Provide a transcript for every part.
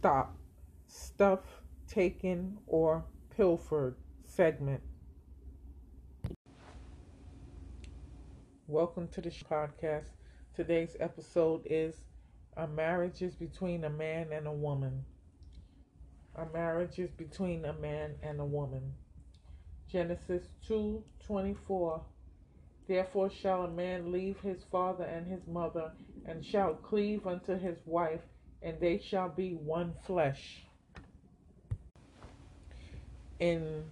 stop, stuff taken or pilfered segment. Welcome to the podcast. Today's episode is A marriage is between a man and a woman. A marriage is between a man and a woman. Genesis 2:24 Therefore shall a man leave his father and his mother and shall cleave unto his wife and they shall be one flesh. In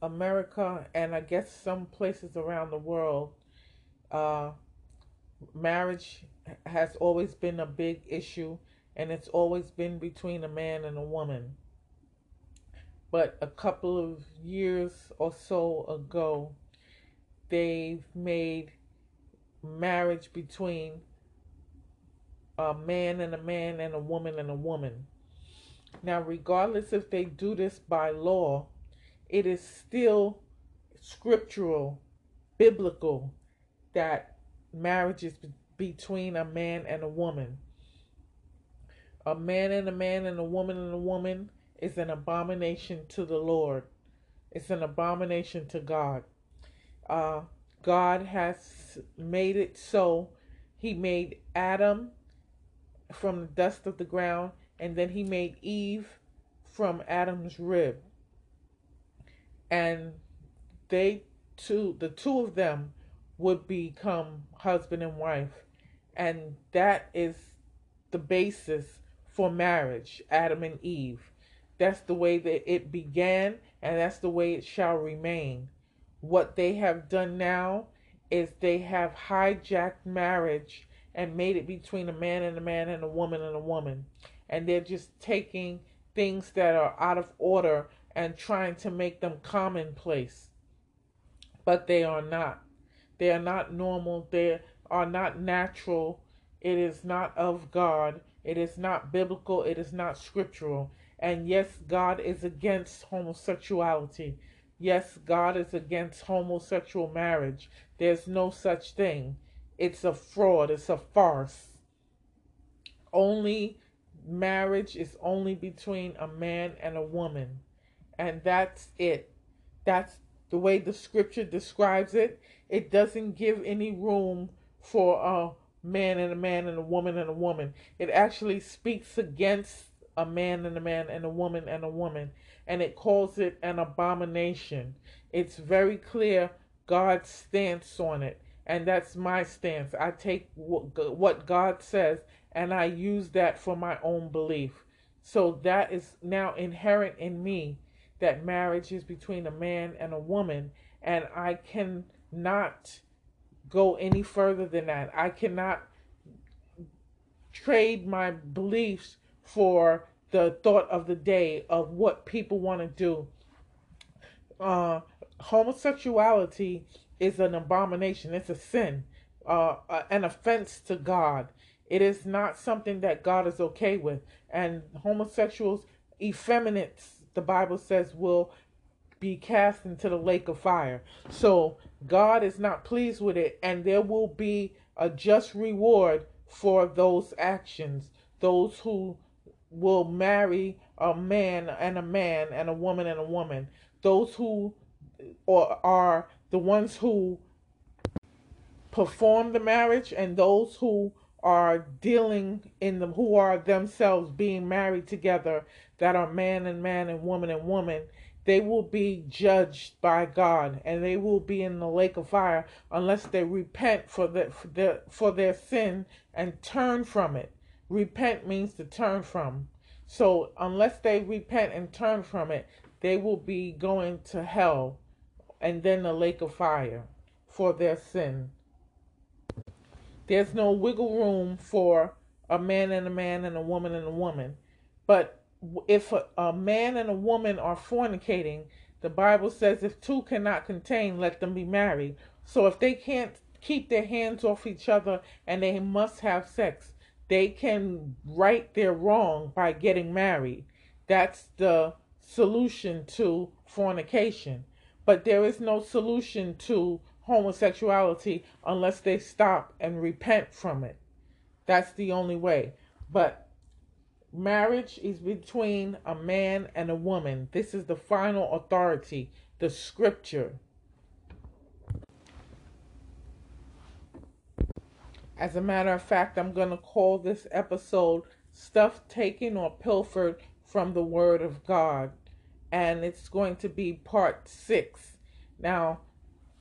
America and I guess some places around the world, uh, marriage has always been a big issue and it's always been between a man and a woman. But a couple of years or so ago, they've made marriage between a man and a man and a woman and a woman. Now, regardless if they do this by law, it is still scriptural, biblical, that marriage is between a man and a woman. A man and a man and a woman and a woman is an abomination to the Lord. It's an abomination to God. Uh, God has made it so. He made Adam from the dust of the ground, and then he made Eve from Adam's rib. And they two, the two of them, would become husband and wife. And that is the basis for marriage, Adam and Eve. That's the way that it began, and that's the way it shall remain. What they have done now is they have hijacked marriage and made it between a man and a man and a woman and a woman. And they're just taking things that are out of order and trying to make them commonplace. But they are not. They are not normal. They are not natural. It is not of God. It is not biblical. It is not scriptural. And yes, God is against homosexuality. Yes, God is against homosexual marriage. There's no such thing. It's a fraud, it's a farce. Only marriage is only between a man and a woman. And that's it. That's the way the scripture describes it. It doesn't give any room for a man and a man and a woman and a woman. It actually speaks against a man and a man and a woman and a woman. And it calls it an abomination. It's very clear God's stance on it and that's my stance. I take what God says and I use that for my own belief. So that is now inherent in me that marriage is between a man and a woman, and I cannot go any further than that. I cannot trade my beliefs for the thought of the day of what people want to do. Uh, homosexuality is an abomination. It's a sin, uh, an offense to God. It is not something that God is okay with. And homosexuals, effeminates, the Bible says, will be cast into the lake of fire. So God is not pleased with it, and there will be a just reward for those actions. Those who will marry a man and a man and a woman and a woman. Those who or are the ones who perform the marriage and those who are dealing in them who are themselves being married together that are man and man and woman and woman they will be judged by God and they will be in the lake of fire unless they repent for the, for, the, for their sin and turn from it. Repent means to turn from. So unless they repent and turn from it, they will be going to hell and then the lake of fire for their sin. There's no wiggle room for a man and a man and a woman and a woman. But if a, a man and a woman are fornicating, the Bible says if two cannot contain, let them be married. So if they can't keep their hands off each other and they must have sex, they can right their wrong by getting married. That's the solution to fornication. But there is no solution to homosexuality unless they stop and repent from it. That's the only way. But marriage is between a man and a woman. This is the final authority, the scripture. As a matter of fact, I'm going to call this episode Stuff Taken or Pilfered from the Word of God. And it's going to be part six. Now,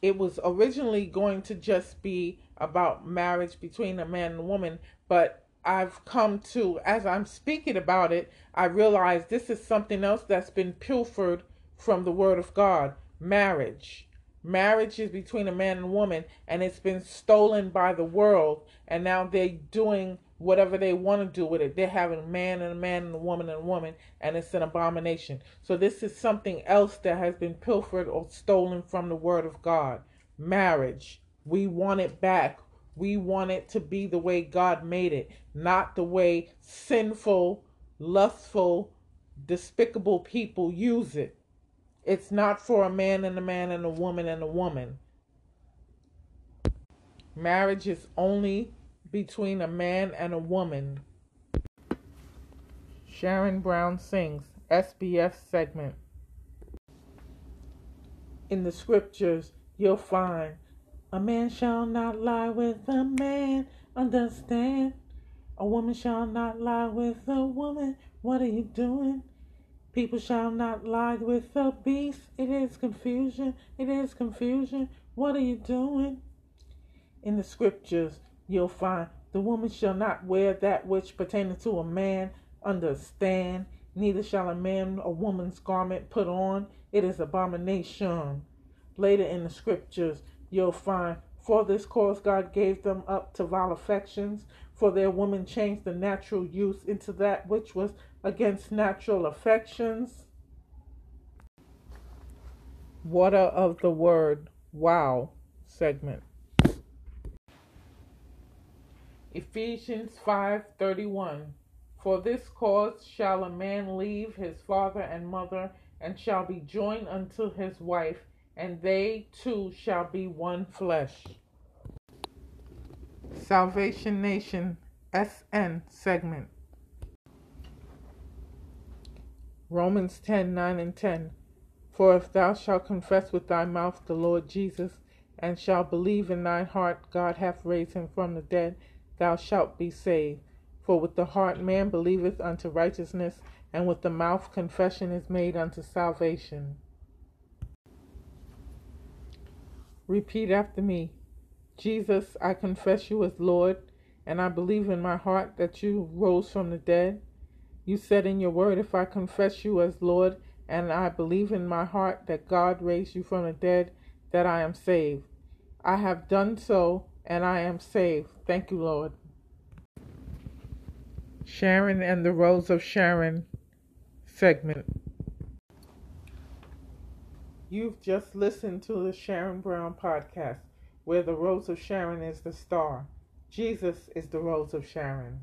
it was originally going to just be about marriage between a man and a woman, but I've come to, as I'm speaking about it, I realize this is something else that's been pilfered from the Word of God marriage. Marriage is between a man and a woman, and it's been stolen by the world, and now they're doing whatever they want to do with it. They're having a man and a man and a woman and a woman, and it's an abomination. So, this is something else that has been pilfered or stolen from the Word of God. Marriage. We want it back. We want it to be the way God made it, not the way sinful, lustful, despicable people use it. It's not for a man and a man and a woman and a woman. Marriage is only between a man and a woman. Sharon Brown sings, SBS segment. In the scriptures, you'll find a man shall not lie with a man, understand? A woman shall not lie with a woman. What are you doing? People shall not lie with a beast. It is confusion. It is confusion. What are you doing? In the scriptures, you'll find the woman shall not wear that which pertaineth to a man. Understand? Neither shall a man a woman's garment put on. It is abomination. Later in the scriptures, you'll find for this cause God gave them up to vile affections, for their women changed the natural use into that which was against natural affections. Water of the Word, wow segment. Ephesians 5:31 For this cause shall a man leave his father and mother and shall be joined unto his wife and they two shall be one flesh. Salvation Nation SN segment. Romans 10 9 and 10. For if thou shalt confess with thy mouth the Lord Jesus, and shalt believe in thine heart God hath raised him from the dead, thou shalt be saved. For with the heart man believeth unto righteousness, and with the mouth confession is made unto salvation. Repeat after me. Jesus, I confess you as Lord, and I believe in my heart that you rose from the dead. You said in your word, if I confess you as Lord, and I believe in my heart that God raised you from the dead, that I am saved. I have done so, and I am saved. Thank you, Lord. Sharon and the Rose of Sharon segment. You've just listened to the Sharon Brown podcast where the Rose of Sharon is the star. Jesus is the Rose of Sharon.